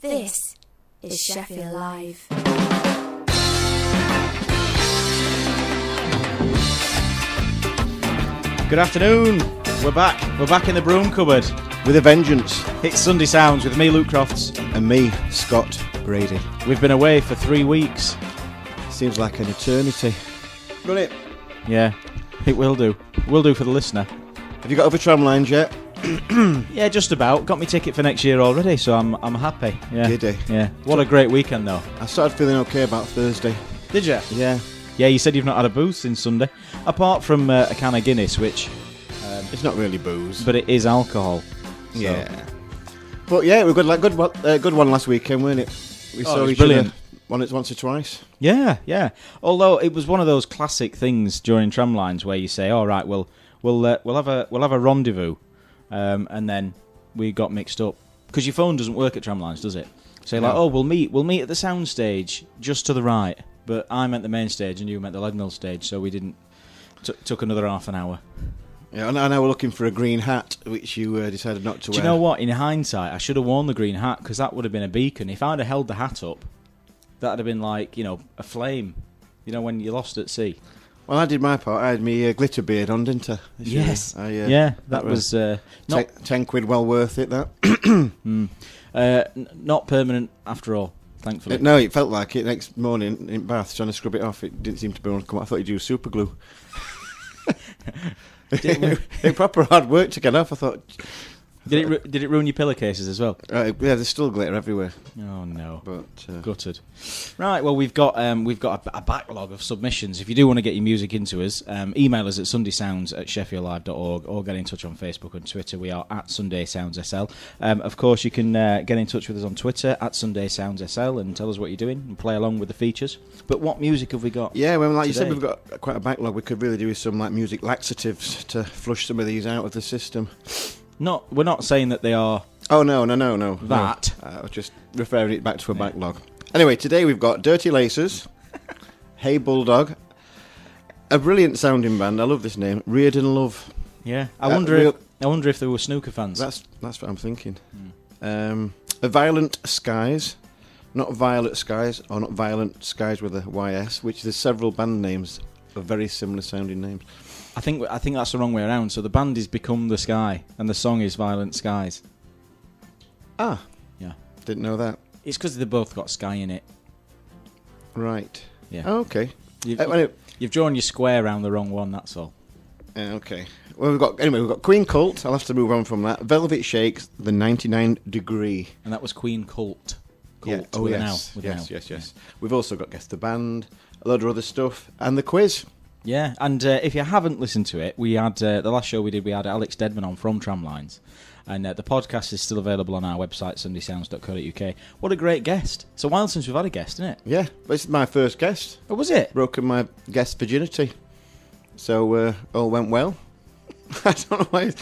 This is Sheffield Live. Good afternoon. We're back. We're back in the broom cupboard. With a vengeance. It's Sunday Sounds with me, Luke Crofts. And me, Scott Brady. We've been away for three weeks. Seems like an eternity. Run it. Yeah, it will do. Will do for the listener. Have you got over Tramlines yet? Yeah, just about. Got me ticket for next year already, so I'm I'm happy. Yeah. Giddy. Yeah. What a great weekend though. I started feeling okay about Thursday. Did you? Yeah. Yeah, you said you've not had a booze since Sunday, apart from uh, a can of Guinness, which, It's not really booze. but it is alcohol. So- yeah. But yeah, we got like good one, uh, good one last weekend, weren't it? We Oh, saw it each brilliant. other once, once or twice. Yeah, yeah. Although it was one of those classic things during Tramlines where you say, "All right, well, we'll uh, we'll have a we'll have a rendezvous," um, and then we got mixed up because your phone doesn't work at tramlines, does it? So you're like, No. "Oh, we'll meet we'll meet at the sound stage just to the right," but I meant the main stage and you meant the Leadmill stage, so we didn't. T- took another half an hour. Yeah, and I know we're looking for a green hat, which you uh, decided not to Do you know what? In hindsight, I should have worn the green hat because that would have been a beacon. If I'd have held the hat up, that'd have been like you know a flame. You know when you're lost at sea. Well, I did my part. I had my uh, glitter beard on, didn't I? this? Yes. I, uh, yeah, that that was uh, te- not ten quid, well worth it. That. mm, uh, n- not permanent after all. Thankfully, no, it felt like it. Next morning in Bath, trying to scrub it off, it didn't seem to be able to come. out. I thought you'd use super glue. It proper hard work to get off. I thought, did it ru- did it ruin your pillowcases as well? uh, yeah, there's still glitter everywhere. Oh no, But uh, gutted. Right, well we've got um, we've got a, a backlog of submissions. If you do want to get your music into us, um, email us at sundaysounds at sheffieldlive.org or get in touch on Facebook and Twitter. We are at Sunday Sounds SL. Um, of course, you can uh, get in touch with us on Twitter at Sunday Sounds SL and tell us what you're doing and play along with the features. But what music have we got? yeah, well, like you said, we've got quite a backlog. We could really do with some like music laxatives to flush some of these out of the system. Not we're not saying that they are Oh no, no, no, no. no. That. Uh, I was just referring it back to a backlog. Anyway, today we've got Dirty Laces, Hey Bulldog, a brilliant sounding band. I love this name, Reardon Love. Yeah, I Uh, wonder. real- if, I wonder if they were snooker fans. That's that's what I'm thinking. Um, a Violent Skies, not Violet Skies, or not Violent Skies with a YS, which there's several band names of very similar sounding names. I think I think that's the wrong way around. So the band is Become the Sky, and the song is Violent Skies. Ah, Yeah, didn't know that. it's because they both got sky in it. Right. Yeah, Oh, okay. you've, Uh, you've drawn your square around the wrong one. That's all. uh, okay. Well, we've got anyway. We've got Queen Cult. I'll have to move on from that. Velvet Shakes, the 99 Degree. And that was Queen Cult. Cult Yeah. Oh with an yes. An yes. L. Yes. Yes. We've also got guess the band, a load of other stuff, and the quiz. Yeah, and uh, if you haven't listened to it, we had uh, the last show we did. We had Alex Deadman on from Tramlines, and uh, the podcast is still available on our website sundaysounds.co.uk. What a great guest! It's a while since we've had a guest, isn't it? Yeah, this is my first guest. Oh, was it? Broken my guest virginity, so uh, all went well. I don't know why.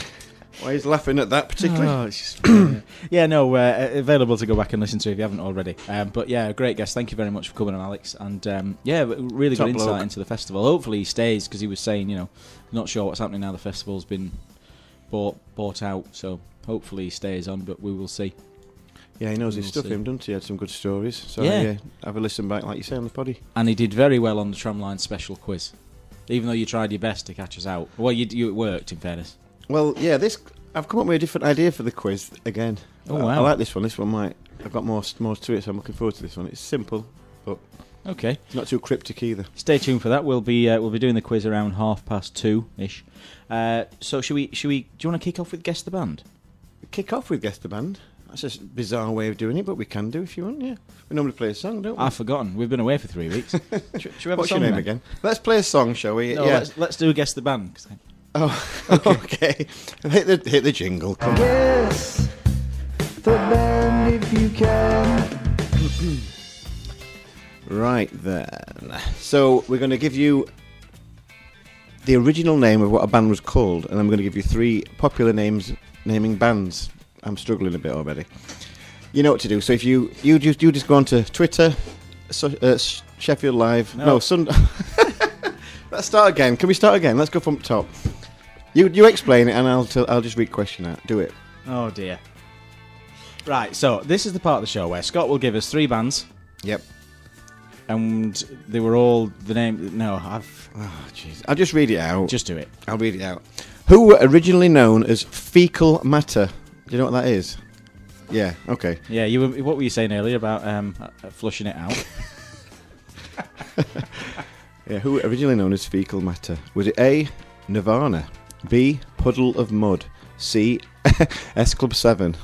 Why he's laughing at that particularly. Oh, just- yeah, no, uh, available to go back and listen to if you haven't already. Um, but yeah, great guest. Thank you very much for coming on, Alex. And um, yeah, really Top good insight bloke. into the festival. Hopefully he stays because he was saying, you know, not sure what's happening now. The festival's been bought bought out, so hopefully he stays on. But we will see. Yeah, he knows his We'll stuff. see. Him, doesn't he? Had some good stories. So Yeah. yeah, have a listen back, like you say on the poddy. And he did very well on the Tramline special quiz, even though you tried your best to catch us out. Well, you, you it worked, in fairness. Well, yeah, this I've come up with a different idea for the quiz again. Oh, I- wow. I, like this one. This one might. I've got more more to it, so I'm looking forward to this one. It's simple, but Okay. it's not too cryptic either. Stay tuned for that. We'll be uh, we'll be doing the quiz around half past two ish. Uh, so should we should we do you want to kick off with guess the band? Kick off with guess the band. That's a bizarre way of doing it, but we can do if you want. Yeah, we normally play a song, don't we? I've forgotten. We've been away for three weeks. should, should we have What's a your name then? again? Let's play a song, shall we? No, yeah. let's, let's do guess the band. 'Cause I- Oh, okay. hit the hit the jingle. Come on. Yes, the band if you can. Right then. So we're going to give you the original name of what a band was called, and then we're going to give you three popular names naming bands. I'm struggling a bit already. You know what to do. So if you you just you just go onto Twitter, so, uh, Sheffield Live. No. No, Sun. Let's start again. Can we start again? Let's go from top. You you explain it, and I'll tell, I'll just read question out. Do it. Oh dear. Right, so this is the part of the show where Scott will give us three bands, Yep. and they were all the name. No, I've Oh, jeez. I'll just read it out. just do it. I'll read it out. Who were originally known as fecal matter? Do you know what that is? Yeah. Okay. Yeah, you were. What were you saying earlier about um, uh, flushing it out? Yeah. Who were originally known as fecal matter? Was it A. Nirvana, B. Puddle of Mudd, C. S Club Seven?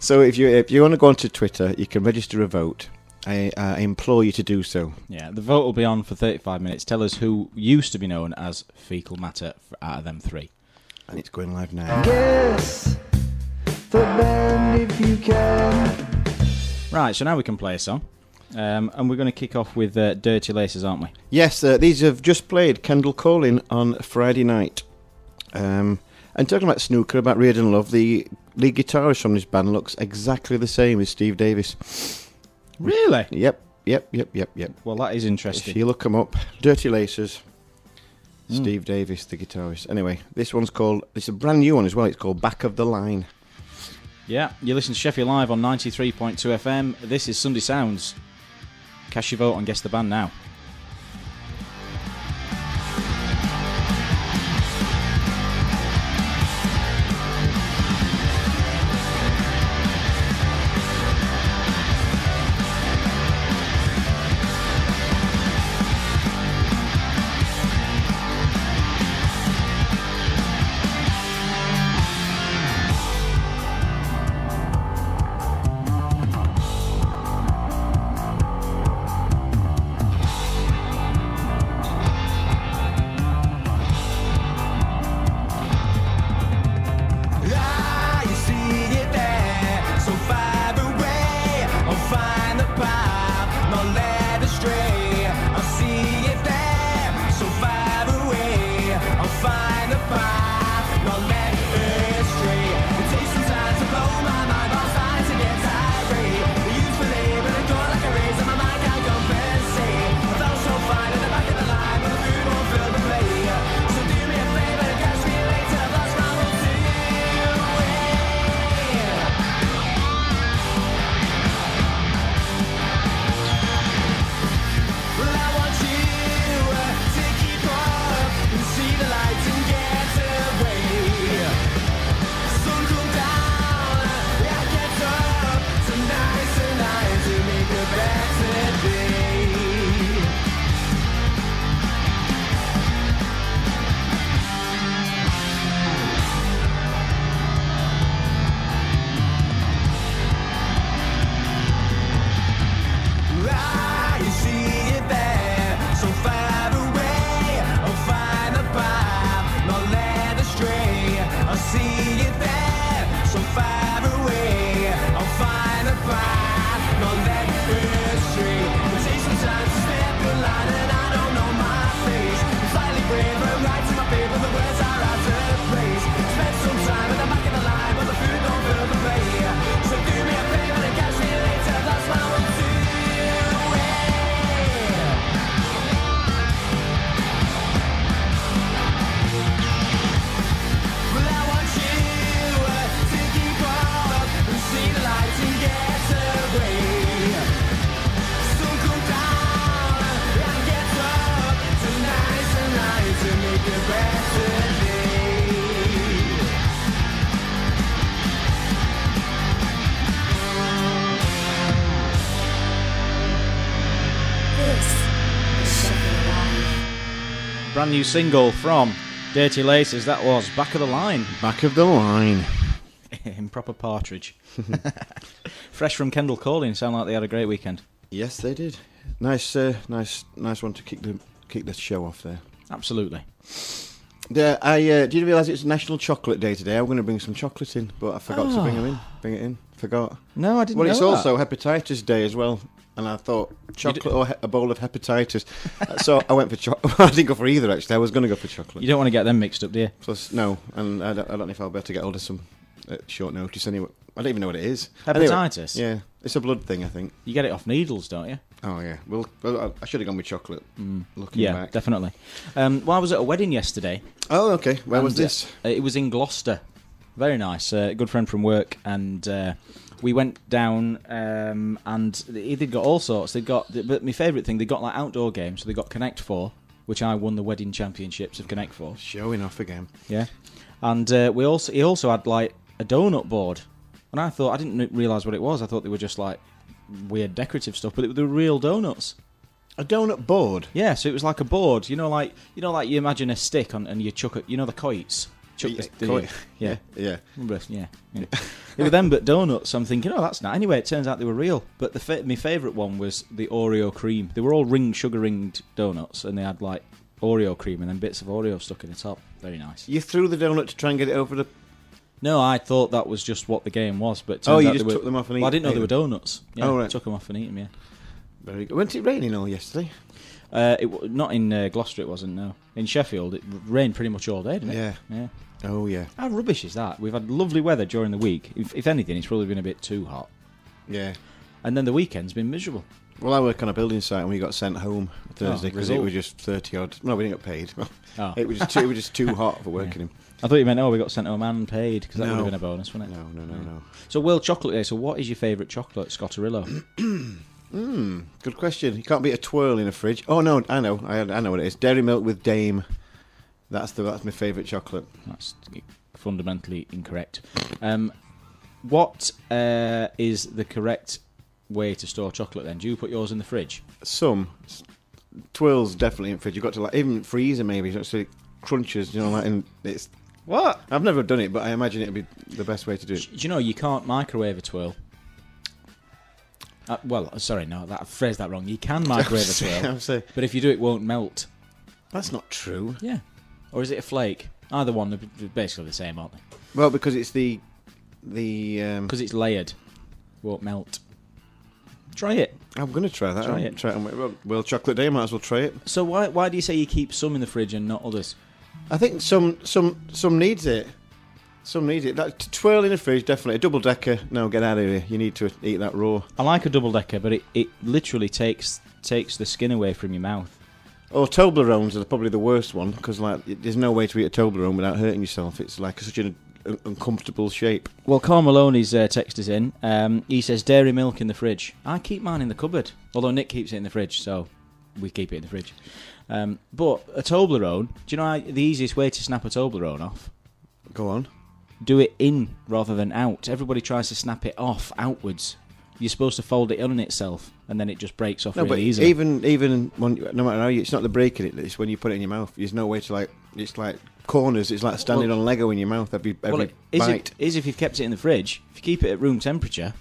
So if you if you want to go onto Twitter, you can register a vote. I, uh, implore you to do so. yeah, the vote will be on for 35 minutes. Tell us who used to be known as fecal matter f- out of them three. And it's going live now. Guess the band if you can. Right, so now we can play a song. Um, and we're going to kick off with uh, Dirty Laces, aren't we? Yes, uh, these have just played Kendal Calling on Friday night. Um, and talking about snooker, about Reardon Love, the lead guitarist from this band looks exactly the same as Steve Davis. Really? Yep, yep, yep, yep, yep. Well, that is interesting. If you look them up, Dirty Laces, Hmm. Steve Davis, the guitarist. Anyway, this one's called, it's a brand new one as well, it's called Back of the Line. Yeah, you listen to Sheffield Live on 93.2 FM. This is Sunday Sounds. Cast your vote and guess the band now. Brand new single from Dirty Laces. That was Back of the Line Back of the Line. Improper partridge. Fresh from Kendal Calling. Sound like they had a great weekend. Yes, they did. Nice, uh, nice, nice one to kick the kick the show off there. Absolutely. Yeah, I uh, did you realise it's National Chocolate Day today? I'm going to bring some chocolate in, but I forgot to bring them in. Bring it in. Forgot. No, I didn't Well, it's that. also Hepatitis Day as well, and I thought chocolate or he- a bowl of hepatitis. Uh, so I went for chocolate. I didn't go for either actually. I was going to go for chocolate. You don't want to get them mixed up, do you? Plus, no, and I don't, I don't know if I'll be able to get hold of some at short notice. Anyway, I don't even know what it is. Anyway, Hepatitis? yeah, it's a blood thing, I think. You get it off needles, don't you? Oh yeah. Well, well I- should have gone with chocolate. Looking Yeah, back. definitely. Um, well, I was at a wedding yesterday. Oh, okay. Where was and, this? uh, it was in Gloucester. Very nice. Uh, good friend from work, and uh, we went down, um, and they- they'd got all sorts. They got, but my favourite thing, they got like outdoor games. So they got Connect Four, which I won the wedding championships of Connect Four. Showing off again. Yeah, and uh, we also he also had like a donut board, and I thought I didn't realise what it was. I thought they were just like weird decorative stuff, but it, they were real donuts. A donut board. Yeah, so it was like a board. You know, like you know, like you imagine a stick on, and you chuck it. You know the kites. Chuck Yeah, the, yeah. Yeah. Yeah, yeah. they were them, but donuts. I'm thinking, oh, that's nice. Anyway, it turns out they were real. But the fa- my favourite one was the Oreo cream. They were all ring sugar ringed donuts, and they had like Oreo cream and then bits of Oreo stuck in the top. Very nice. You threw the donut to try and get it over the. No, I thought that was just what the game was, but Oh, you just were, took them off and well, I didn't know ate they were donuts. Yeah, Oh, right. took them off and eat them. Yeah, Very good. Went it raining all yesterday? uh, it, w- not in uh, Gloucester. It wasn't. No, in Sheffield, it rained pretty much all day, didn't it? Yeah. yeah. Oh yeah. How rubbish is that? We've had lovely weather during the week. If, if anything, it's probably been a bit too hot. Yeah. And then the weekend's been miserable. Well, I work on a building site and we got sent home Thursday because it result. was just thirty odd. No, we didn't get paid. Oh. It was just too, it was just too hot for working him. I thought you meant, oh, we got sent home and paid, because that No. would have been a bonus, wouldn't it? No, no, no, no. So, World Chocolate Day. So, what is your favourite chocolate, Scotterillo? Hmm. Good question. You can't beat a twirl in a fridge. Oh no, I know. I, I know what it is. Dairy milk with Daim. That's the that's my favourite chocolate. That's fundamentally incorrect. Um, what uh, is the correct way to store chocolate then? Do you put yours in the fridge? Some twirls definitely in fridge. You've got to like even freezer maybe so it crunches. You know, like and it's. What? I've never done it, but I imagine it'd be the best way to do it. Do you know you can't microwave a twirl? Uh, well, sorry, no, that I phrased that wrong. You can microwave a twirl, but if you do, it won't melt. that's not true. Yeah. Or is it a flake? Either one, they're basically the same, aren't they? Well, because it's the the. Um, Because it's layered, won't melt. Try it. I'm going to try that. Try I'll it. Try it. Well, well, chocolate day. Might as well try it. So why why do you say you keep some in the fridge and not others? I think some some some needs it. Some needs it. That twirl in the fridge, definitely. A double decker. No, get out of here. You need to eat that raw. I like a double decker, but it, it literally takes takes the skin away from your mouth. Or Toblerones are probably the worst one because like it- there's no way to eat a Toblerone without hurting yourself. It's like such an un- uncomfortable shape. Well, Carl Maloney's uh, text us in. Um, he says dairy milk in the fridge. I keep mine in the cupboard, although Nick keeps it in the fridge, so we keep it in the fridge. Um, but a Toblerone, do you know how, the easiest way to snap a Toblerone off? Go on. Do it in rather than out. Everybody tries to snap it off outwards. You're supposed to fold it in on itself, and then it just breaks off No, really but easily. even even when no matter how you, it's not the breaking it. It's when you put it in your mouth. There's no way to like. It's like corners. It's like standing Well- on Lego in your mouth every every well, it is, bite. it, is if you've kept it in the fridge. If you keep it at room temperature,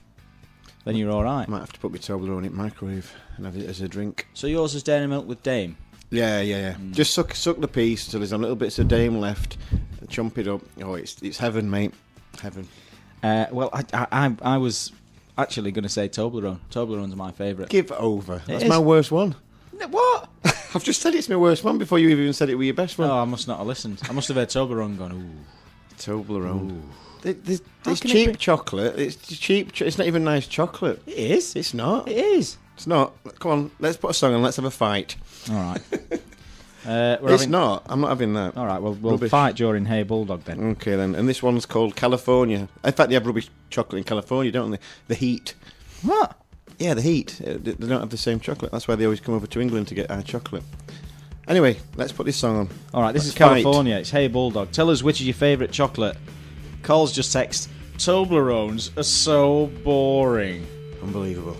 then you're all right. I might have to put my Toblerone in it microwave and have it as a drink. So yours is dairy milk with Daim. Yeah, yeah, yeah. Mm. Just suck suck the piece till there's a little bits of Daim left. Chump it up. Oh, it's it's heaven, mate. Heaven. Uh, well, I, I, I, I was actually going to say Toblerone. Toblerone's my favourite. Give over. That's is. my worst one. What? I've just said it's my worst one before you even said it were your best one. Oh, I must not have listened. I must have heard Toblerone gone, ooh. Toblerone. Th- th- How It's can it cheap be- chocolate. It's cheap. ch- It's not even nice chocolate. It is. It's not. It is. It's not. Come on, let's put a song on. Let's have a fight. All right. uh, we're it's having- not. I'm not having that. All right, well, we'll Rubbish. fight during Hey Bulldog then. Okay then. And this one's called California. In fact, they have rubbish chocolate in California, don't they? The heat. What? Yeah, the heat. Uh, They don't have the same chocolate. That's why they always come over to England to get our chocolate. Anyway, let's put this song on. All right, this Let's is fight. California. It's Hey Bulldog. Tell us which is your favourite chocolate. Cole's just text, Toblerones are so boring. Unbelievable.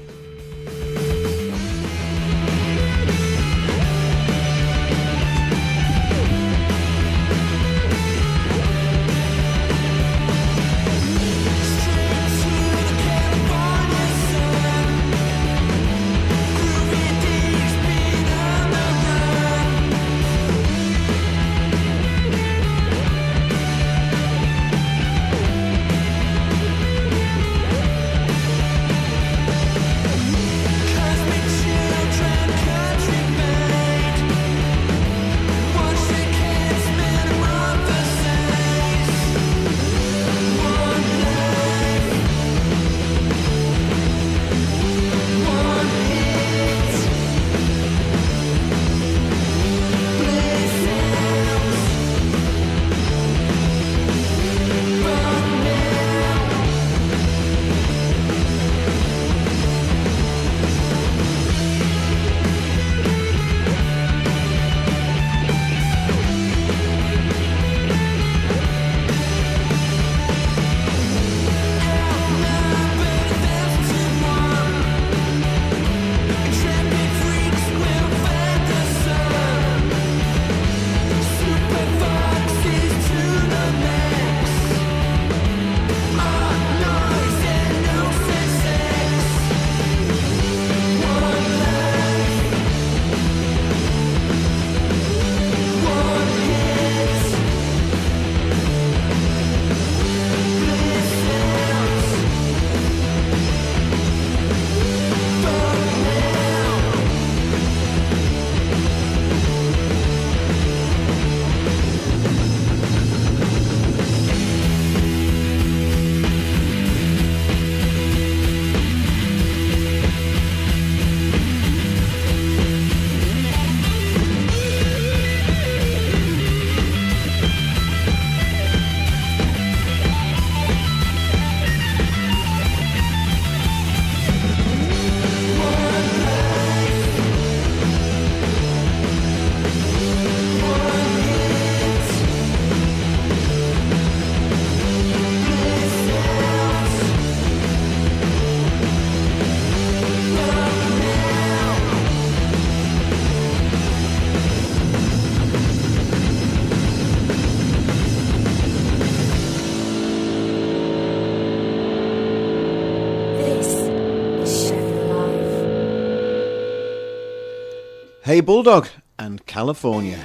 Hey Bulldog and California.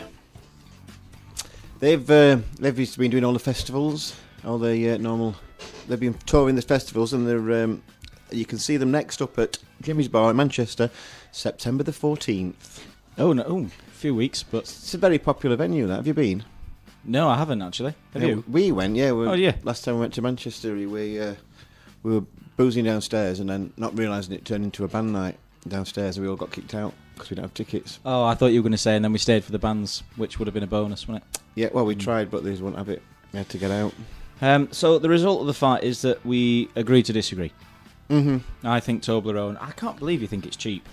They've uh, they've been doing all the festivals, all the uh, normal. They've been touring the festivals, and they're um, you can see them next up at Jimmy's Bar in Manchester, September the fourteenth. Oh no, oh, a few weeks, but It's a very popular venue. That have you been? no, I haven't actually. Have Yeah, you? We went, yeah. We, Oh, yeah. Last time we went to Manchester, we uh, we were boozing downstairs, and then not realising it turned into a band night downstairs, and we all got kicked out because we didn't have tickets. Oh, I thought you were going to say, and then we stayed for the bands, which would have been a bonus, wouldn't it? Yeah, well, we tried, but these wouldn't have it. We had to get out. Um, so the result of the fight is that we agree to disagree. hmm I think Toblerone. I can't believe you think it's cheap.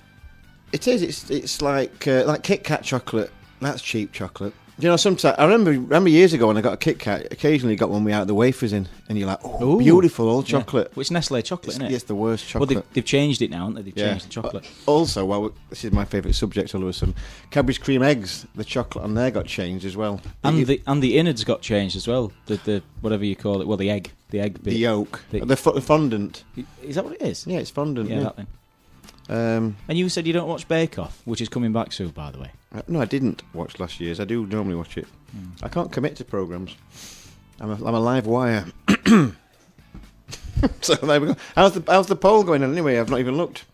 It is. It's it's like uh, like Kit Kat chocolate. That's cheap chocolate. You know, sometimes I remember remember years ago when I got a Kit Kat. Occasionally, got one without the wafers in, and you're like, oh, Ooh. beautiful, all Yeah. chocolate. Well, it's Nestle chocolate, It's, isn't it? it's the worst well, chocolate. they've, they've changed it now, haven't they? They've Yeah. changed the chocolate. Also, well, this is my favourite subject all of a sudden. Cadbury's cream eggs. The chocolate on there got changed as well. And the, the and the innards got changed as well. The the whatever you call it. Well, the egg, the egg the yolk, the- the, fondant. Is that what it is? Yeah, it's fondant. Yeah, Yeah. that thing. Um, And you said you don't watch Bake Off, which is coming back soon, by the way. Uh, no, I didn't watch last year's. I do normally watch it. Hmm. I can't commit to programs. I'm a, I'm a live wire. so there we go. How's the how's the poll going on anyway? I've not even looked.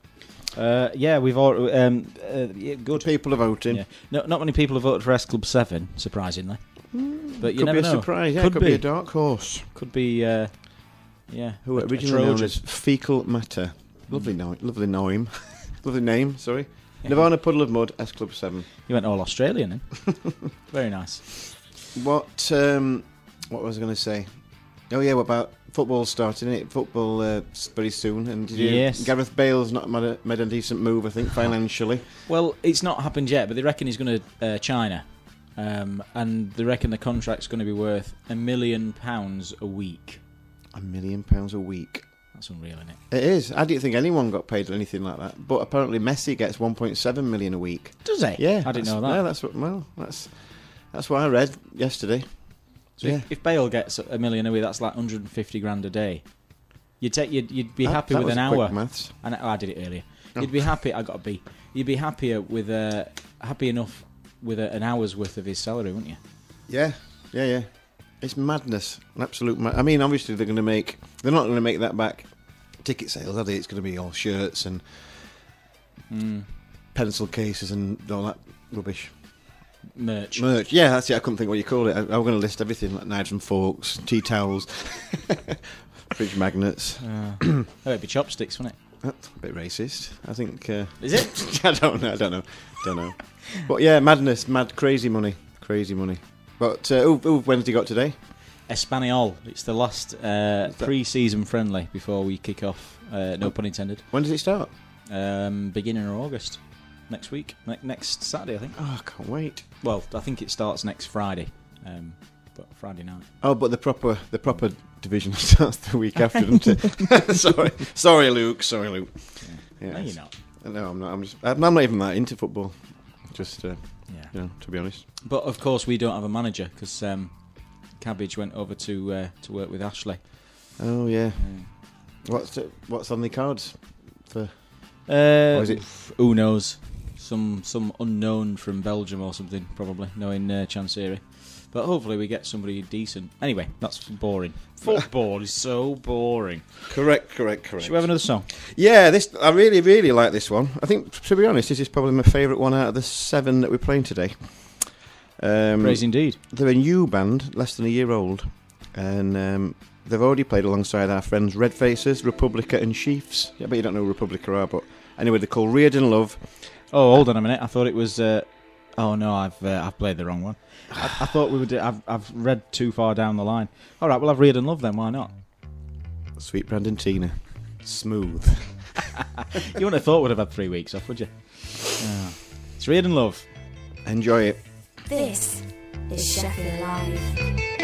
Uh, yeah, we've all um, uh, yeah, good. People are voting. Yeah. No, not many people have voted for S Club Seven, surprisingly. But you Could never be a know. surprise. Yeah, Could could, be. be. a dark horse. Could be. Uh, yeah. Who originally known as Fecal Matter. Lovely name. Lovely name. lovely name. Sorry. Nirvana Puddle of Mudd. S Club Seven. You went all Australian then. Very nice. What um, what was I going to say? Oh yeah, what about football starting? It football uh, very soon, and did you, Yes. Gareth Bale's not made a, made a decent move, I think, financially. Well, it's not happened yet, but they reckon he's going to uh, China, um, and they reckon the contract's going to be worth a million pounds a week. A million pounds a week. That's unreal, isn't it? It is. I didn't think anyone got paid anything like that, but apparently Messi gets 1.7 million a week. Does he? Yeah, I didn't know that. Yeah, that's what. Well, that's that's what I read yesterday. So yeah. if, if Bale gets a million a week, that's like 150 grand a day. You'd take, you'd, you'd be That- happy that with an quick hour. Maths. And oh, I did it earlier. Oh. You'd be happy. I got a B. You'd be happier with a happy enough with a, an hour's worth of his salary, wouldn't you? Yeah, yeah, yeah. It's madness, an absolute. I mean, obviously they're going to make. They're not going to make that back. Ticket sales, are they? It's going to be all shirts and Mm. pencil cases and all that rubbish. Merch. Merch. Yeah, that's it. I couldn't think what you call it. I, I was going to list everything like knives and forks, tea towels, fridge magnets. Uh, it'd be chopsticks, wouldn't it? That's a bit racist. I think. Uh, Is it? I don't know. I don't know. Don't know. But yeah, madness, mad, crazy money, crazy money. But uh, who, who Wednesday got today? Espanyol. It's the last uh, pre-season friendly before we kick off. Uh, no pun intended. When does it start? Um, beginning of August, next week, ne- next Saturday, I think. Oh, I can't wait. Well, I think it starts next Friday, um, but Friday night. Oh, but the proper the proper division starts the week after, doesn't it? sorry, sorry, Luke. Sorry, Luke. Yeah, no, you're not. No, I'm not. I'm just. I'm not even that into football. Just, uh, Yeah. you know, to be honest. But of course, we don't have a manager because um, Cabbage went over to uh, to work with Ashley. Oh yeah. What's it, what's on the cards for? Uh, is it- Who knows? Some some unknown from Belgium or something, probably knowing uh, Chansiri. But hopefully we get somebody decent. Anyway, that's boring. Football is so boring. Correct, correct, correct. Should we have another song? Yeah, this I really, really like this one. I think, to be honest, this is probably my favourite one out of the seven that we're playing today. Um, Praise indeed. they're a new band, less than a year old, and um, they've already played alongside our friends Red Faces, Republica, and Chiefs. Yeah, I bet you don't know who Republica are, but anyway, they're called Reardon Love. Oh, hold on a minute. I thought it was. Uh, oh no, I've uh, I've played the wrong one. I, I thought we would. I've I've read too far down the line. All right, well I've Reardon Love then. Why not? Sweet Brandon Tina, smooth. You wouldn't have thought we'd have had three weeks off, would you? Ah. It's Reardon Love. Enjoy it. This is Sheffield Live.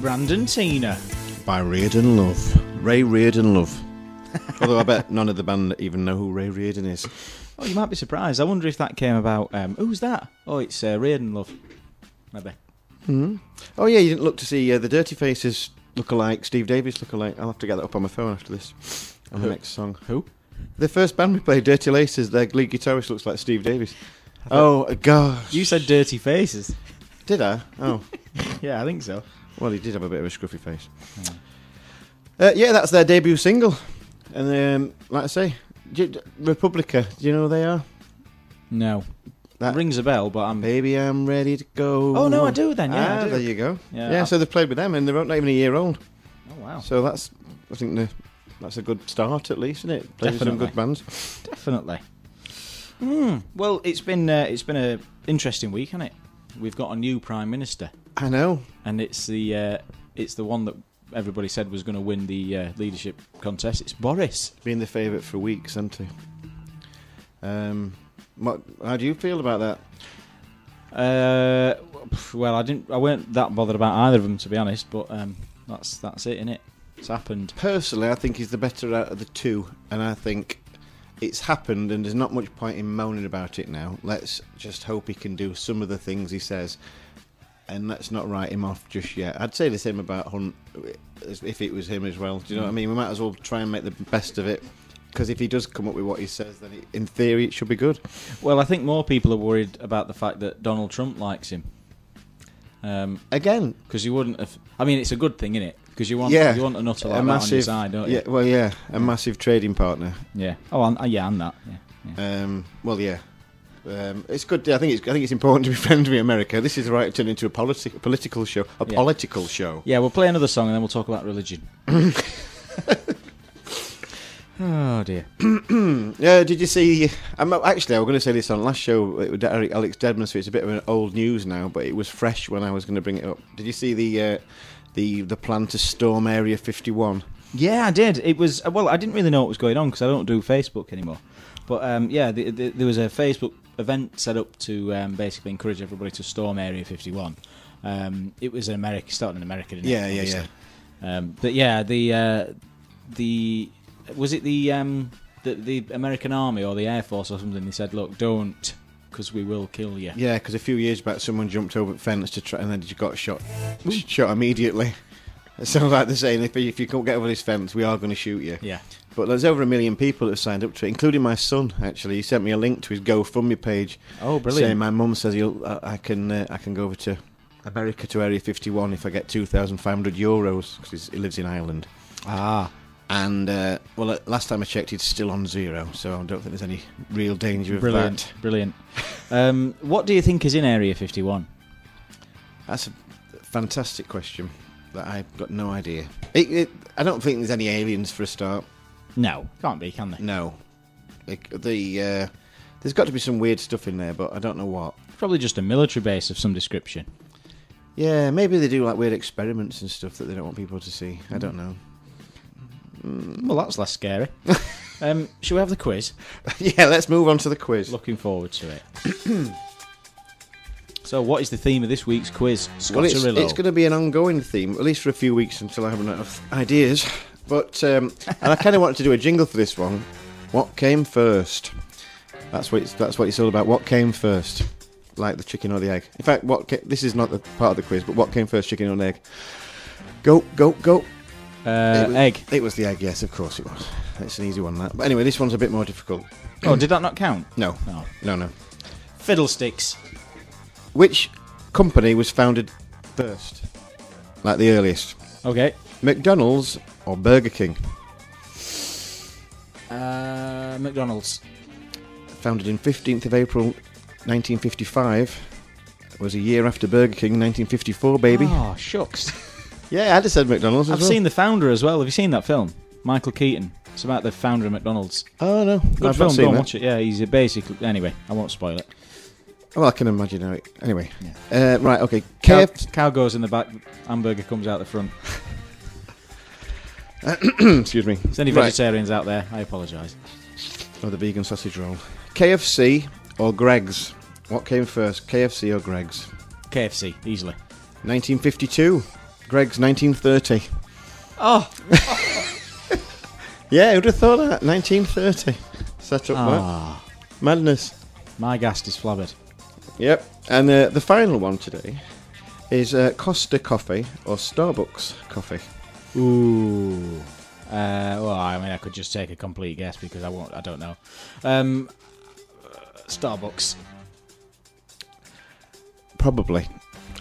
Brandon Tina. By Reardon Love. Ray Reardon Love. Although I bet none of the band even know who Ray Reardon is. Oh, you might be surprised. I wonder if that came about. Um, who's that? Oh, it's uh, Reardon Love. Maybe. Oh yeah, you didn't look to see uh, the Dirty Faces look alike, Steve Davis look alike. I'll have to get that up on my phone after this. On the next song. Who? The first band we played, Dirty Laces, their lead guitarist looks like Steve Davis. Oh gosh. You said Dirty Faces. did I? Oh. Yeah, I think so. Well, he did have a bit of a scruffy face. Uh, yeah, that's their debut single. And um, like I say, Republica, do you know who they are? No. That- Rings a bell, but I'm. Baby, I'm ready to go. Oh, no, I do then, yeah, Ah, do. there you go. Yeah, Yeah, so they've played with them, and they're not even a year old. Oh, wow. So that's, I think, the, that's a good start at least, isn't it? Playing with some Definitely. good bands. Definitely. Hmm. Well, it's been uh, it's been a interesting week, hasn't it? We've got a new prime minister, I know. and it's the uh, it's the one that everybody said was going to win the uh, leadership contest. It's Boris. Been the favourite for weeks, hasn't he? Um, what, how do you feel about that? Uh, well, I didn't. I weren't that bothered about either of them, to be honest. But um, that's that's it, innit? It's happened. Personally, I think he's the better out of the two, and I think it's happened, and there's not much point in moaning about it now. Let's just hope he can do some of the things he says, and let's not write him off just yet. I'd say the same about Hunt as if it was him as well. Do you know what I mean? We might as well try and make the best of it. Because if he does come up with what he says, then it, in theory it should be good. Well, I think more people are worried about the fact that Donald Trump likes him. Um, Again, because you wouldn't have. I mean, it's a good thing, innit? Because you want yeah, you want a nutter like a massive, on your side, don't yeah, well, yeah, a massive trading partner. Yeah. Oh, and, uh, yeah, and that. Yeah. yeah. Um, well, yeah. Um, it's good. I think it's. I think it's important to be friends with America. This is right to turn into a politi- political show. A Yeah. political show. Yeah, we'll play another song and then we'll talk about religion. oh dear. Yeah. Did you see? I'm actually. I was going to say this on last show uh, with Alex Dedman, so it's a bit of an old news now, but it was fresh when I was going to bring it up. Did you see the uh, the the plan to storm Area 51? Yeah, I did. It was uh, well, I didn't really know what was going on because I don't do Facebook anymore. But um, yeah, the, the, there was a Facebook event set up to um, basically encourage everybody to storm Area 51. Um, it was in America, starting in America, didn't Yeah, it? yeah, Obviously. Um, but yeah, the uh, the was it the, um, the the American Army or the Air Force or something? They said, "Look, don't, because we will kill you." Yeah, because a few years back, someone jumped over the fence to try, and then you got shot, shot immediately. It sounds like they're saying, if, if you can't get over this fence, we are going to shoot you. Yeah. But there's over a million people that have signed up to it, including my son. Actually, he sent me a link to his GoFundMe page. Oh, brilliant. Saying my mum says he'll, uh, I can uh, I can go over to America to Area 51 if I get 2,500 euros because he lives in Ireland. Ah, And uh, well, uh, last time I checked, it's still on zero, so I don't think there's any real danger of brilliant, that. brilliant. um, what do you think is in Area 51? That's a fantastic question that I've got no idea. It, it, I don't think there's any aliens for a start. No, can't be, can they? No, Like, the uh, there's got to be some weird stuff in there, but I don't know what. Probably just a military base of some description. Yeah, maybe they do like weird experiments and stuff that they don't want people to see. I don't know. Well, that's less scary. um, shall we have the quiz? yeah, let's move on to the quiz. Looking forward to it. so, what is the theme of this week's quiz? well, it's, it's going to be an ongoing theme, at least for a few weeks until I have enough ideas. But um, and I kind of wanted to do a jingle for this one. What came first? That's what it's, that's what it's all about. What came first? Like the chicken or the egg. In fact, what ca- this is not the part of the quiz, but what came first, chicken or egg? Go, go, go. uh, It was- egg. It was the egg. Yes, of course it was. It's an easy one that. But anyway, this one's a bit more difficult. Oh, did that not count? No, No. no, no. Fiddlesticks. Which company was founded first? Like the earliest? Okay. McDonald's or Burger King? Uh, McDonald's. Founded in 15th of April 1955. It was a year after Burger King, 1954, baby. Oh, shucks. Yeah, I'd have said McDonald's as I've well. seen the founder as well. Have you seen that film? Michael Keaton. It's about the founder of McDonald's. Oh, no. Good I've film. not Go seen that. watch it. Yeah, he's a basic. Anyway, I won't spoil it. Well, I can imagine how it... Anyway. Uh, right, okay. Cow, KF... cow goes in the back. Hamburger comes out the front. Excuse me. Is any Right. vegetarians out there? I apologise. Or the vegan sausage roll. KFC or Greggs? What came first, KFC or Greggs? KFC, easily. 1952. Greggs 1930. Oh, Yeah, who'd have thought that? 1930. Set up that. Madness. my gas is flabbered. Yep. And uh, the final one today is uh, Costa Coffee or Starbucks Coffee. Ooh. Uh, well, I mean, I could just take a complete guess because I won't. I don't know. Um, Starbucks. Probably.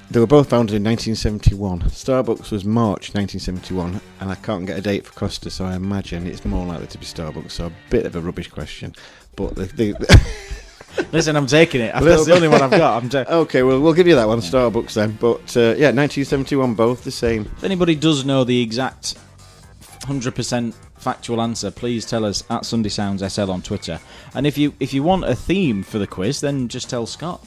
They were both founded in 1971. Starbucks was March 1971, and I can't get a date for Costa, so I imagine it's more likely to be Starbucks. So a bit of a rubbish question, but the, the, Listen, I'm taking it. That's the only one I've got. I'm ta- okay, well we'll give you that one, Starbucks then. But uh, yeah, 1971, both the same. if anybody does know the exact 100% factual answer, please tell us at Sunday Sounds SL on Twitter. And if you if you want a theme for the quiz, then just tell Scott.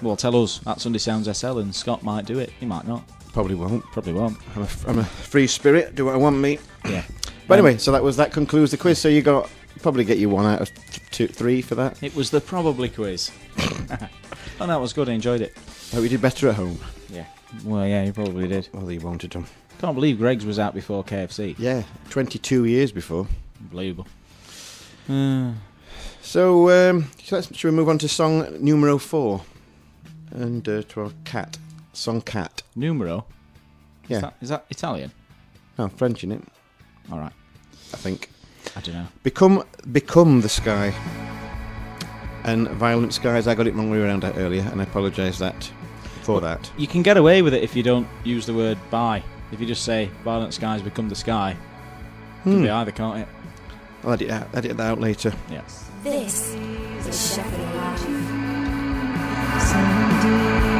Well, tell us at Sunday Sounds SL, and Scott might do it. He might not. Probably won't. Probably won't. I'm a, I'm a free spirit. Do what I want, me. Yeah. But anyway, so that was that concludes the quiz. So you got probably get you one out of two, three for that. It was the probably quiz. oh, that was good. I enjoyed it. I hope you did better at home. Yeah. Well, yeah, you probably did. Well, you wanted to. Can't believe Greggs was out before KFC. Yeah, 22 years before. Unbelievable. Uh, So, um, so let's, should we move on to song numero four? And uh, to our cat. Song cat. numero. Yeah. Is that, is that Italian? No, French in it, All right. I think. I don't know. Become become the sky. And violent skies, I got it wrong way around that earlier, and I apologise that for that. You can get away with it if you don't use the word by. If you just say violent skies become the sky. Could Hmm. be either, can't it? I'll edit, out, edit that out later. Yeah. This is Sheffield Live.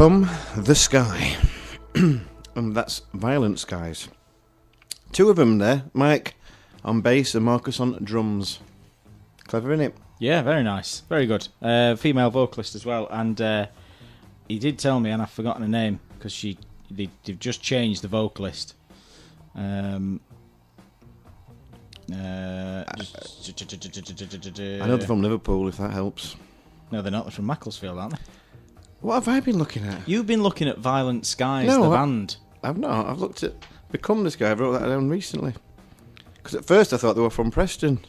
Come the Sky. and that's Violent Skies. Two of them there. Mike on bass and Marcus on drums. Clever, innit? Yeah, very nice, very good. Uh, female vocalist as well, and uh, he did tell me, and I've forgotten her name because she they, they've just changed the vocalist. Um, uh, just- I know they're from Liverpool, if that helps. No, they're not. They're from Macclesfield, aren't they? What have I been looking at? You've been looking at Violent Skies, No, the I- band. I've not. I've looked at Become This Guy. I wrote that down recently. Because at first I thought they were from Preston.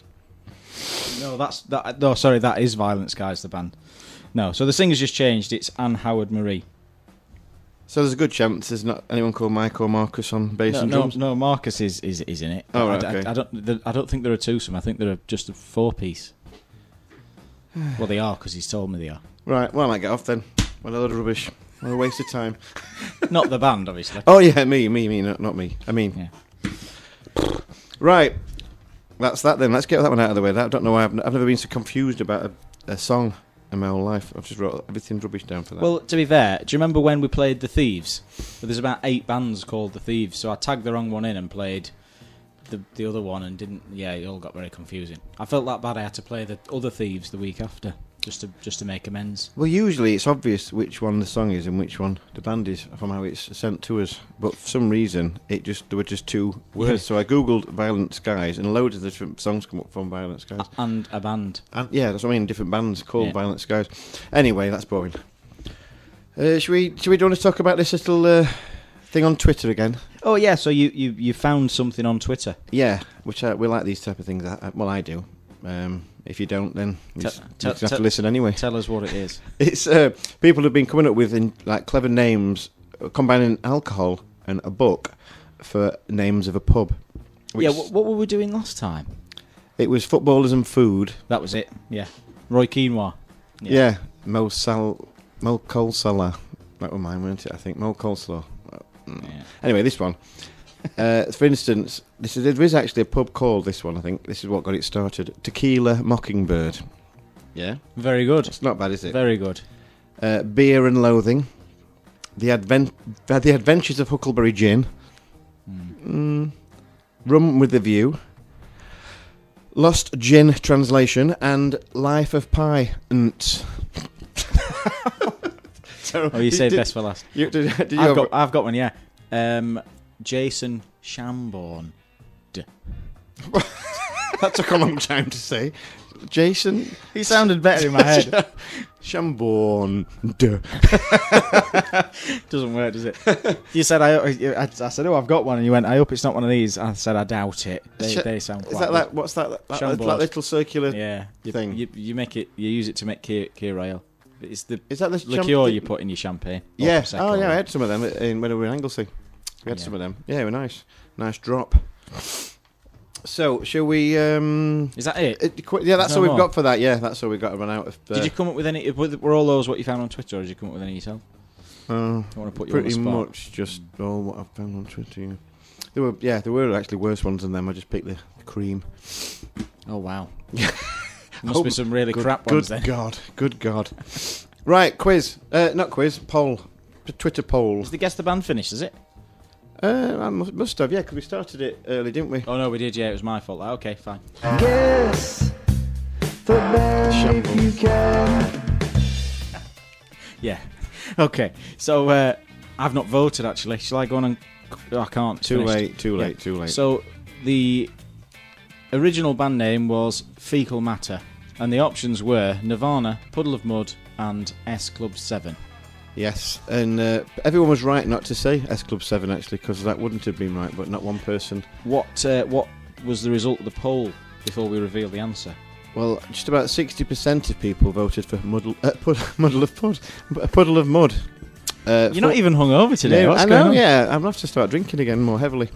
No, that's that. No, sorry, that is Violent Skies, the band. No, so the singer's just changed. It's Anne Howard Marie. So there's a good chance there's not anyone called Mike or Marcus on bass No, and no, drums. no, Marcus is, is is in it. Oh, I- right, I, okay. I, don't. I don't think they're a twosome. I think they're just a four piece. well, they are because he's told me they are. Right, well I might get off then. What a load of rubbish. What a waste of time. Not the band, obviously. Oh yeah, me, me, me, not, not me. I mean, Yeah. right. That's that then. Let's get that one out of the way. I don't know why I've, n- I've never been so confused about a, a song in my whole life. I've just wrote everything rubbish down for that. Well, to be fair, do you remember when we played the Thieves? Well, there's about eight bands called the Thieves, so I tagged the wrong one in and played the the other one, and didn't. Yeah, it all got very confusing. I felt that bad. I had to play the other Thieves the week after, just to just to make amends. Well, usually it's obvious which one the song is and which one the band is from how it's sent to us. But for some reason, it just there were just two words. So I googled "Violent Skies" and loads of different songs come up from "Violent Skies." And a band. And yeah, that's what I mean. Different bands called Yeah. "Violent Skies." Anyway, that's boring. Uh, should we? Should we do want to talk about this little uh, thing on Twitter again? Oh yeah, so you you you found something on Twitter. Yeah, which I, we like these type of things. I- well, I do. Um, if you don't, then you Te- just, you te- have to listen anyway. Tell us what it is. It's uh, people have been coming up with in, like clever names, uh, combining alcohol and a book for names of a pub. yeah, what, what were we doing last time? it was footballers and food. That was it. Yeah, Roy Quinoa. Yeah, Mo Sal, Mo Coleslaw. That was mine, weren't it? I think Mo Coleslaw. Yeah. Anyway, this one. Uh, for instance, this is, there is actually a pub called this one. I think this is what got it started. Tequila Mockingbird. Yeah, Very good. it's not bad, is it? Very good. Uh, Beer and Loathing. The advent, uh, the Adventures of Huckleberry Gin. Mm. Rum with the View. Lost Gin Translation and Life of Pi. So, Oh, you say did, best for last. You, did, did you I've have- got, I've got one. Yeah. Um, Jason Shamborn. that took a long time to say. Jason He sounded better in my head. Shamborn. Duh. Doesn't work, does it? You said I, I. I said, oh, I've got one, and you went, I hope it's not one of these. I said, I doubt it. They, Sh- they sound Is that, that what's that? That, that, little circular. Yeah, you, thing? You, you make it. You use it to make Kir, Kir ale. It's the Is that the liqueur champ- you put in your champagne. or Yeah. Oh, yeah. I had some of them in, when we were in Anglesey. We had Yeah. some of them. Yeah, they were nice. Nice drop. So, shall we? Um, Is that it? it- qu- yeah, that's all we've more? got for that. Yeah, that's all we've got to run out of. Uh, Did you come up with any? Were all those what you found on Twitter, or did you come up with any yourself? uh, I want to put you pretty much just all what I've found on Twitter. yeah. There were, yeah, there were actually worse ones than them. I just picked the cream. Oh wow. Must Oh, be some really good, crap good ones then. Good god, good God. right, quiz. Uh, not quiz. Poll. Twitter poll. Is the guess the band finished? Is it? Uh, I must, must have. Yeah, because we started it early, didn't we? Oh no, we did. Yeah, it was my fault. Okay, fine. Guess the band if you can. Yeah. Okay. So uh, I've not voted actually. Shall I go on and? Oh, I can't. Too finished. late. Too Yeah. late. Too late. So the original band name was Fecal Matter, and the options were Nirvana, Puddle of Mudd, and S Club Seven. Yes, and uh, everyone was right not to say S Club 7 actually, because that wouldn't have been right, but not one person. What uh, what was the result of the poll before we reveal the answer? Well, just about 60% of people voted for Muddle, uh, pud, Muddle of Pud, a Puddle of Mudd. Uh, You're not for- even hungover today. No, What's I going know, on? yeah. I'm to have to start drinking again more heavily.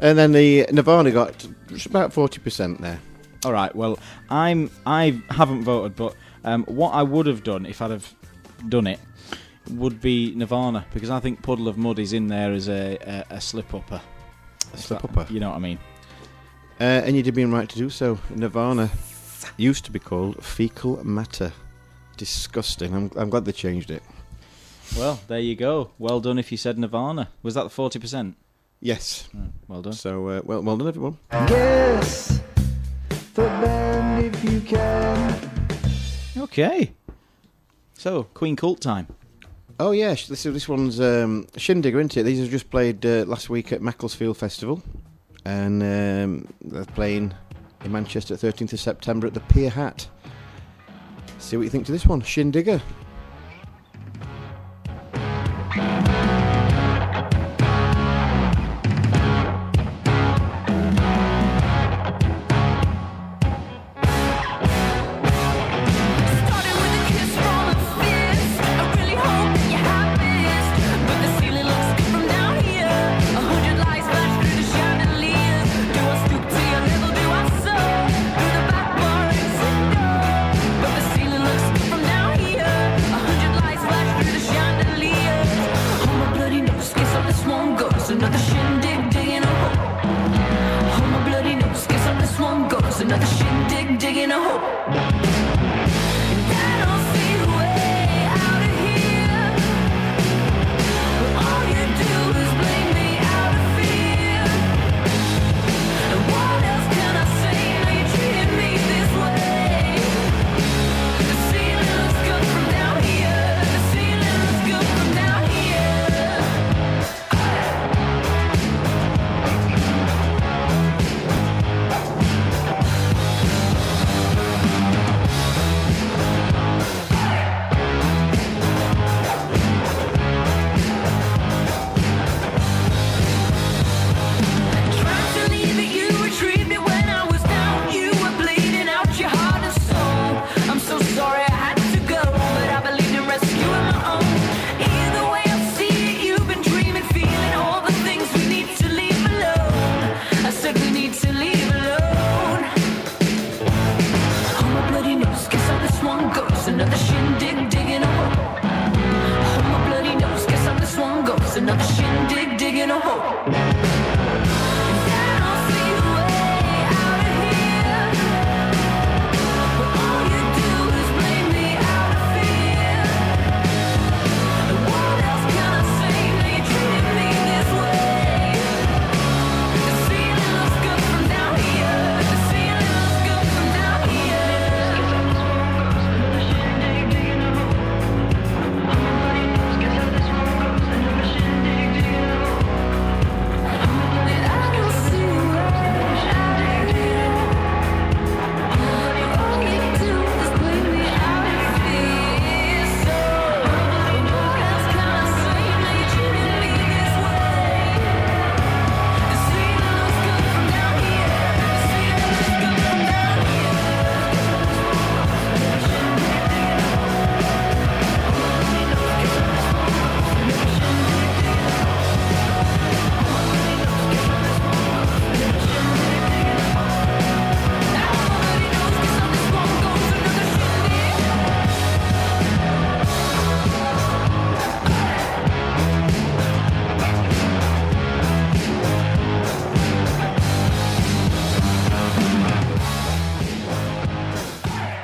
And then the Nirvana got about 40% there. All right. Well, I'm I haven't voted, but um, what I would have done if I'd have done it would be Nirvana because I think Puddle of Mudd is in there as a a, a slip upper. A slip-upper. You know what I mean? Uh, and you'd have been right to do so. Nirvana used to be called Fecal Matter. Disgusting. I'm, I'm glad they changed it. Well, there you go. Well done if you said Nirvana. Was that the 40%? Yes. Well done. So uh, well, well done, everyone. Guess the band if you can. Okay. So, Queen Cult time. Oh yeah, this this one's um, Shindigger, isn't it? These have just played uh, last week at Macclesfield Festival, and um, they're playing in Manchester, 13th of September at the Peer Hat. See what you think to this one, Shindigger.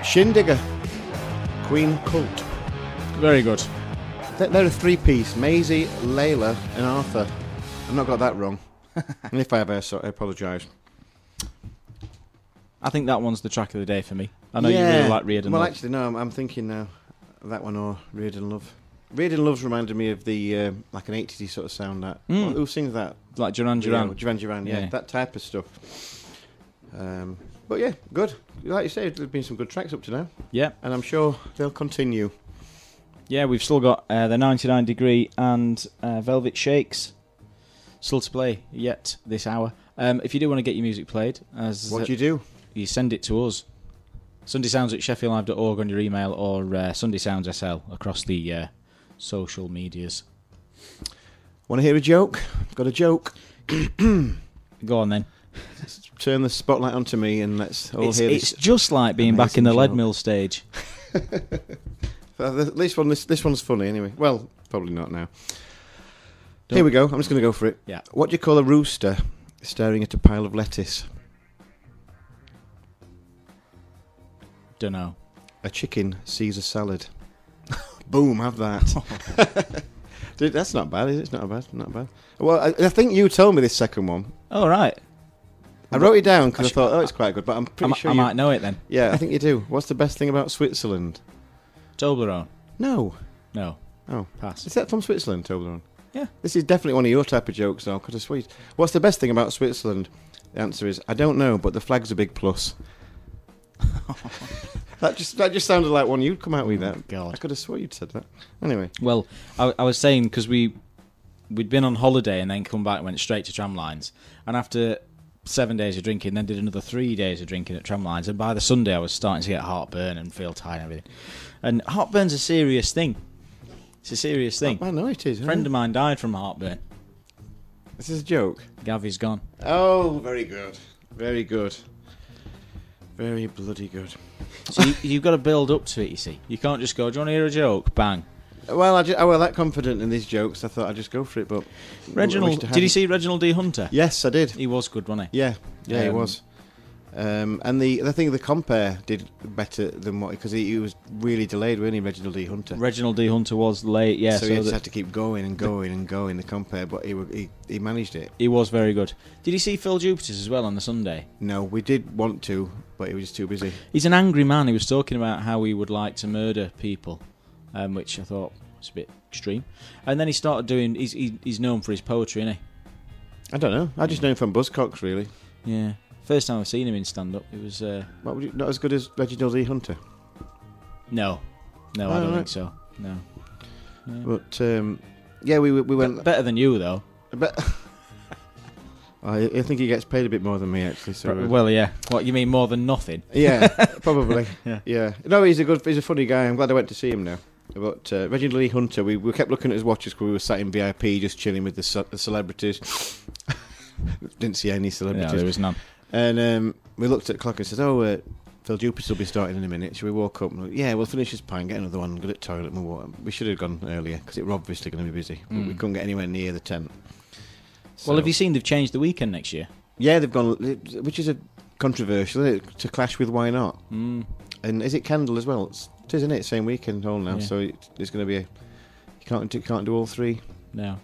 Shindigger, Queen Cult. Very good. They're, a three-piece: Maisie, Layla, and Arthur. I've not got that wrong. and if I have, I so- I apologise. I think that one's the track of the day for me. I know Yeah. you really like Reardon. Well, Love. Well, actually, no. I'm, I'm thinking now that one or Reardon Love. Reardon Love's reminded me of the uh, like an 80s sort of sound. That Mm. who sings that? like Duran Duran. Yeah, Duran Duran. Yeah, Yeah. that type of stuff. Um, but yeah, good. Like you say, there's been some good tracks up to now, Yeah, and I'm sure they'll continue. yeah. We've still got uh, the 99 Degree and uh, Velvet Shakes still to play yet this hour. Um, if you do want to get your music played, as What do you do? you send it to us. Sunday Sounds at sheffieldlive.org on your email or uh, Sunday Sounds SL across the uh, social medias. Want to hear a joke? Got a joke? Go on then. Turn the spotlight onto me and let's all It's, hear it's this. just like being back in the amazing Leadmill stage. Th- This one, this, this one's funny anyway. Well, probably not now. Here we go. I'm just going to go for it. Yeah. What do you call a rooster staring at a pile of lettuce? Don't know. A chicken Caesar salad. Boom, have that. Dude, that's not bad, is it? It's not bad, not bad. Well, I, I think you told me this second one. All right. I wrote it down because I, sh- thought, oh, it's quite good, but I'm I, pretty mi- sure I you... might know it then. Yeah, I think you do. What's the best thing about Switzerland? Toblerone. No. No. Oh. Pass. Is that from Switzerland, Toblerone? Yeah. This is definitely one of your type of jokes, though, because sweet. What's the best thing about Switzerland? The answer is, I don't know, but the flag's a big plus. that just that just sounded like one you'd come out with. Oh, that God. I could have swore you'd said that. Anyway, Well, I, I was saying because we we'd been on holiday and then come back and went straight to tramlines, and after seven days of drinking, then did another three days of drinking at tramlines, and by the Sunday I was starting to get heartburn and feel tired and everything. And heartburn's a serious thing. It's a serious thing. I know it is. A friend of mine died from heartburn. This is a joke. Gavy's gone. Oh, very good, very good, very bloody good. So you, you've got to build up to it. You see, you can't just go. Do you want to hear a joke? Bang. Well, I, ju- I was that confident in these jokes. I thought I'd just go for it, but Reginald, I did you see Reginald D. Hunter? Yes, I did. He was good, wasn't he? Yeah, yeah, he Um, was. Um, and the the thing the compare did better than what because he, he was really delayed, wasn't he, Reginald D. Hunter? Reginald D. Hunter was late. Yeah, so, so, he just had to keep going and going and going the compare, but he, he he managed it. he was very good. Did you see Phil Jupitus as well on the Sunday? No, we did want to, but he was just too busy. He's an angry man. He was talking about how he would like to murder people, um, which I thought was a bit extreme. And then he started doing. He's he, he's known for his poetry, isn't he? I don't know. I just know him from Buzzcocks, really. Yeah. First time I've seen him in stand up, it was uh, What would you, not as good as Reginald D. Hunter, no, no, I Oh, don't right. think so. No, but um, yeah, we we we went. Be- better than you though. But I, I think he gets paid a bit more than me actually. So uh, well, yeah. What you mean more than nothing? yeah, probably. Yeah. yeah. No, he's a good, he's a funny guy. I'm glad I went to see him now. But uh, Reginald D. Hunter, we, we kept looking at his watches because we were sat in VIP, just chilling with the, ce- the celebrities. Didn't see any No, celebrities. there was none. And um, we looked at the clock and said, "Oh, uh, Phil Jupitus will be starting in a minute." Should we walk up? And yeah, we'll finish this pint, get another one, go to the toilet, and we'll. We should have gone earlier because it were obviously going to be busy. But we Mm. couldn't get anywhere near the tent. Well, have you seen they've changed the weekend next year? Yeah, they've gone, which is a controversial to clash with Y Not. Mm. And is it Kendal as well? It's, it is, isn't it? Same weekend all now, Yeah. so it, it's going to be a. You can't do, can't do all three. No.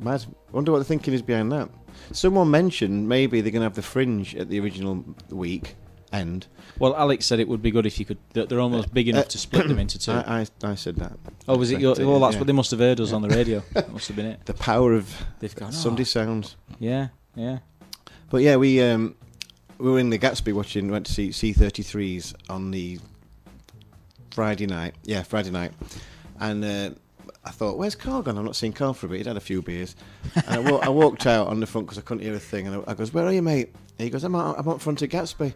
Mad. Wonder what the thinking is behind that. Someone mentioned maybe they're going to have the fringe at the original week end. Well, Alex said it would be good if you could. that They're almost big enough Uh, to split them into two. I, I, I said that. oh, was it your? Well, that's what they must have heard us on the radio. that must have been it. The power of They've gone. Sunday "Oh, sounds. Yeah, yeah. But yeah, we um, we were in the Gatsby watching. Went to see C33s on the Friday night. Yeah, Friday night, and uh, I thought, "Where's Carl gone? I've not seen Carl for a bit. He'd had a few beers." And I, wa- I walked out on the front because I couldn't hear a thing. And I, I goes, "Where are you, mate?" And he goes, "I'm out, I'm out front of Gatsby."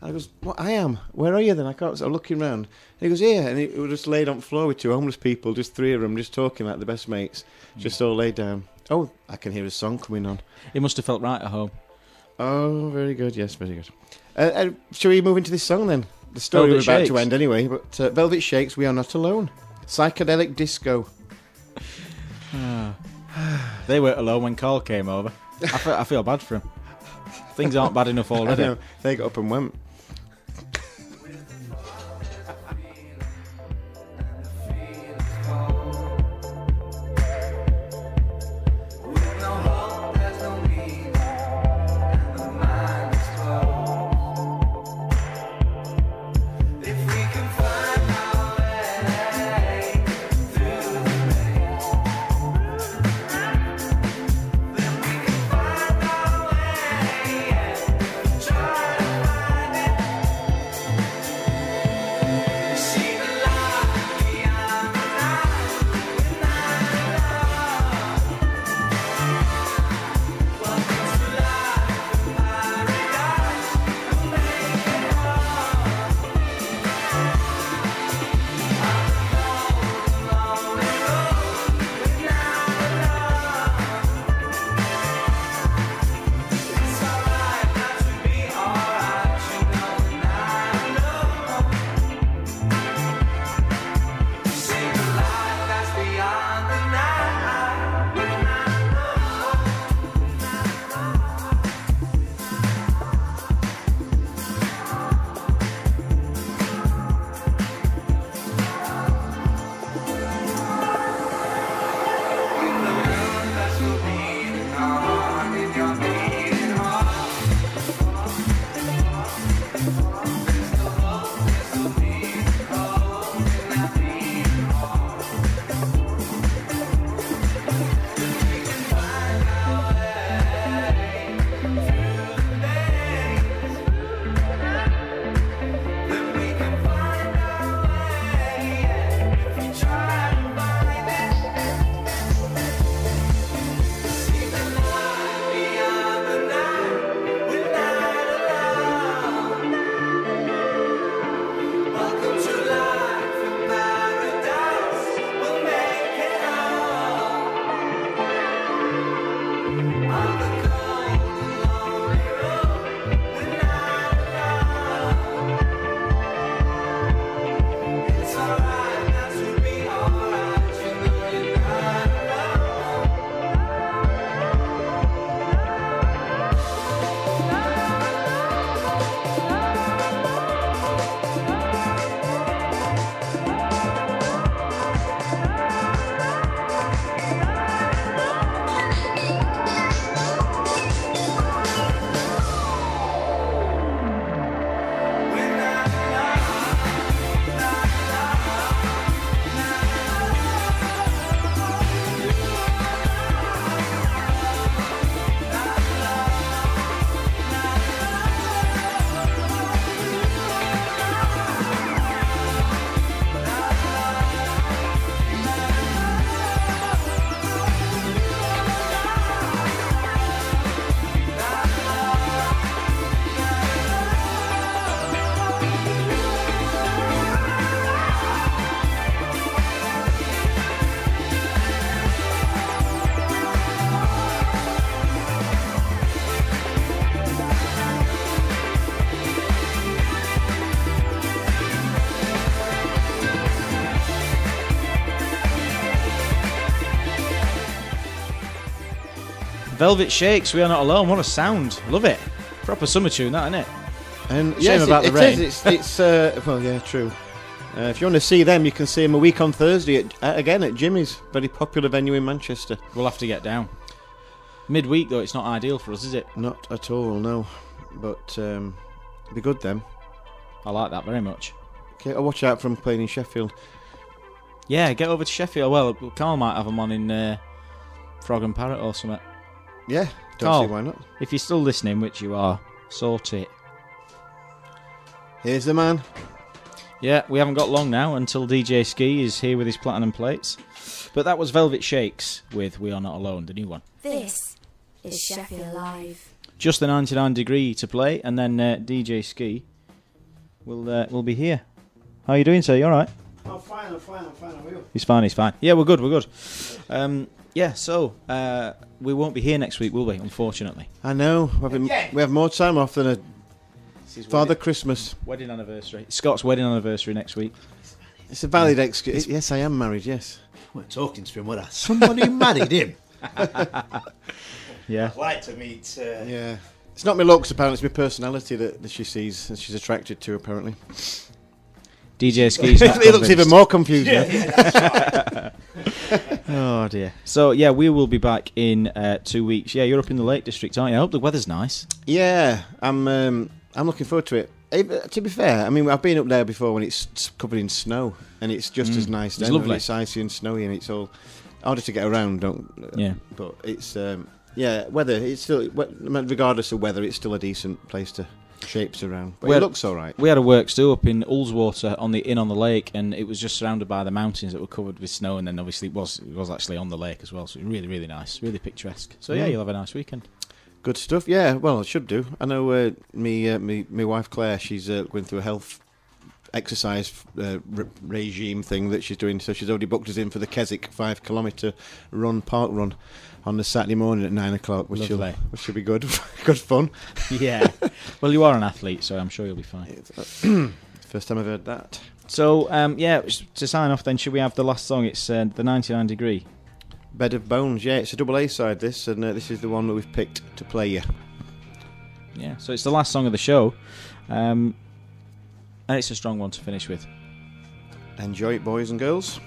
And I goes, "What? I am. Where are you then?" I can't. So I'm looking round. And he goes, "Here." And he, we were just laid on the floor with two homeless people, just three of them, just talking like the best mates, just all laid down. Oh, I can hear a song coming on. It must have felt right at home. Oh, very good. Yes, very good. Uh, uh, shall we move into this song then? The story was about Shakes. to end anyway, but uh, Velvet Shakes, We Are Not Alone. Psychedelic Disco. They weren't alone when Carl came over. I feel, I feel bad for him. Things aren't bad enough I already. they got up and went. Velvet Shakes, We Are Not Alone. What a sound. Love it. Proper summer tune, that, isn't it? And Shame yes, about it, the it is, rain. It's, it's uh, well, yeah, true. Uh, if you want to see them, you can see them a week on Thursday at, again at Jimmy's, very popular venue in Manchester. We'll have to get down. Midweek, though, it's not ideal for us, is it? Not at all, no. But um, be good then. I like that very much. Okay, I'll watch out from playing in Sheffield. Yeah, get over to Sheffield. Well, Carl might have them on in uh, Frog and Parrot or something. Yeah, don't Carl. see why not. If you're still listening, which you are, sort it. Here's the man. Yeah, we haven't got long now until DJ Ski is here with his platinum plates. But that was Velvet Shakes with We Are Not Alone, the new one. This is Sheffield Live. Just the 99 degree to play, and then uh, DJ Ski will uh, will be here. How are you doing, sir? You all right? I'm fine, I'm fine, I'm fine. How are you? He's fine. He's fine. Yeah, we're good. We're good. Um, yeah. So uh, we won't be here next week, will we? Unfortunately. I know. We've been, we have more time off than a Father Christmas. wedding anniversary. Scott's wedding anniversary next week. It's a valid excuse. Yes, I am married. Yes. We're talking to him, were I? Somebody married him. Yeah. like to meet. Uh, Yeah. It's not my looks, apparently. It's my personality that, that she sees and she's attracted to, apparently. DJ Ski's not he looks even more confused now. Oh dear. So yeah, we will be back in uh, two weeks. Yeah, you're up in the Lake District, aren't you? I hope the weather's nice. Yeah, I'm. Um, I'm looking forward to it. Eh, to be fair, I mean, I've been up there before when it's covered in snow, and it's just as nice. Mm. It's then lovely. It's icy and snowy, and it's all harder to get around. Don't. uh, Yeah. But it's. Um, yeah, weather. It's still. Regardless of weather, it's still a decent place to shapes around. But it looks all right. We had a works do up in Ullswater on the inn on the lake, and it was just surrounded by the mountains that were covered with snow, and then obviously it was it was actually on the lake as well. So really, really nice, really picturesque. So yeah, Mm. you'll have a nice weekend. Good stuff. Yeah. Well, it should do. I know. Uh, me. Uh, me. My wife Claire. She's uh, going through a health exercise uh, re- regime thing that she's doing. So she's already booked us in for the Keswick five kilometre run, park run, on the Saturday morning at nine o'clock, which will which should be good. good fun. Yeah. well, you are an athlete, so I'm sure you'll be fine. Uh, First time I've heard that. So um, yeah, to sign off, then should we have the last song? It's uh, the 99 degree. Bed of Bones. Yeah, it's a double A side. This and uh, this is the one that we've picked to play you. Yeah. So it's the last song of the show, um, and it's a strong one to finish with. Enjoy it, boys and girls.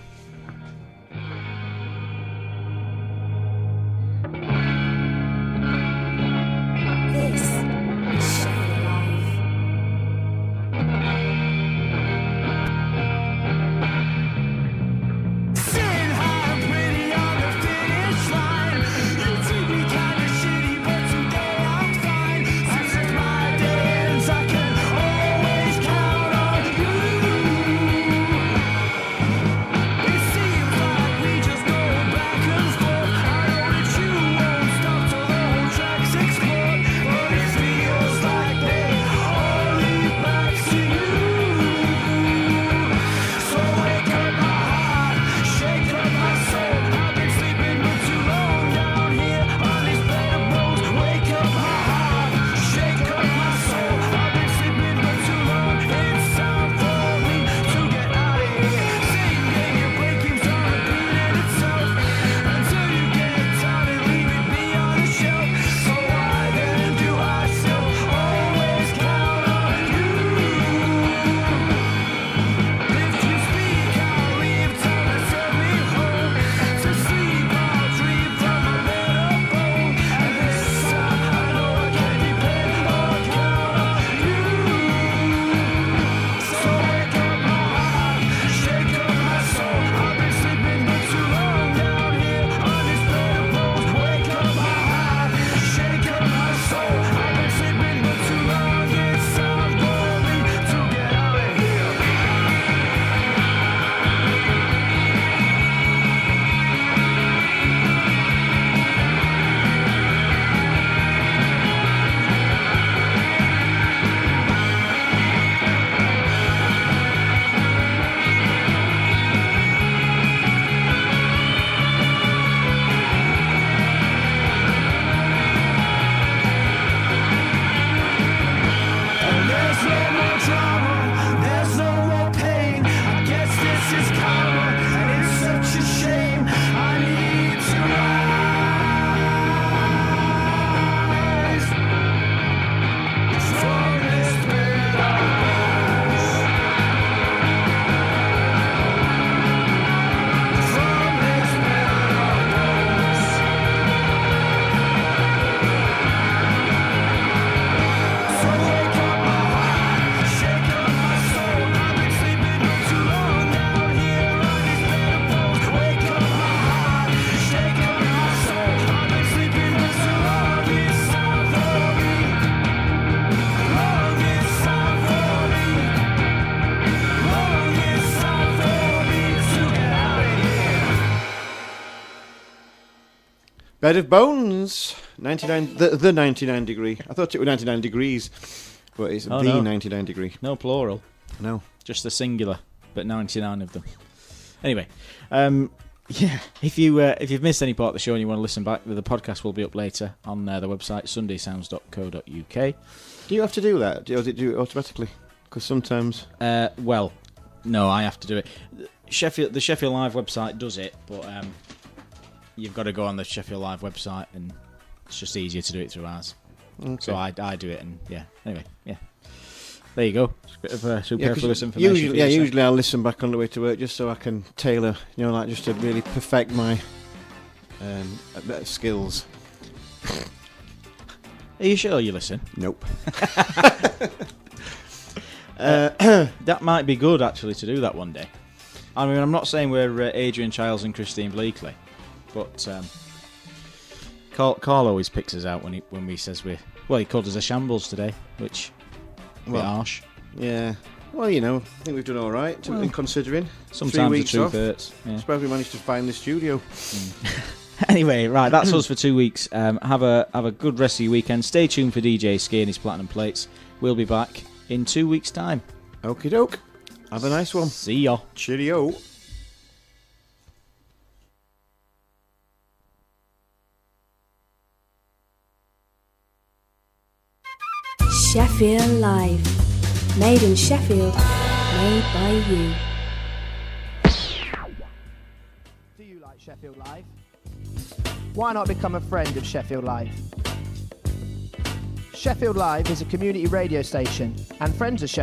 Bed of Bones, 99, the, the 99 degree. I thought it was 99 degrees, but it's Oh, the no. 99 degree. No plural, No. just the singular, but 99 of them. Anyway, um, yeah, if you uh, if you've missed any part of the show and you want to listen back, the podcast will be up later on uh, the website sundaysounds.co.uk. Do you have to do that? Or does it do it automatically? Because sometimes. Uh, well, no, I have to do it. Sheffield, the Sheffield Live website does it, but um, you've got to go on the Sheffield Live website, and it's just easier to do it through ours. Okay. So I, I do it, and yeah. Anyway, yeah. There you go. It's a bit of uh, Yeah, superfluous information. usually, yeah, usually I'll listen back on the way to work just so I can tailor, you know, like just to really perfect my um, uh, skills. Are you sure you listen? Nope. That might be good actually to do that one day. I mean, I'm not saying we're uh, Adrian Chiles and Christine Bleakley, but um, Carl, Carl always picks us out when he when we says we well he called us a shambles today, which a bit Well, harsh. Yeah. Well, you know, I think we've done all right in considering. Sometimes Three the truth off. hurts. yeah. Suppose we managed to find the studio. anyway, right, that's us for two weeks. Um, have a have a good rest of your weekend. Stay tuned for DJ Ski and his platinum plates. We'll be back in two weeks' time. Okie doke. Have a nice one. See ya. Cheerio. Sheffield Live. Made in Sheffield. Made by you. Do you like Sheffield Live? Why not become a friend of Sheffield Live? Sheffield Live is a community radio station, and friends of Sheffield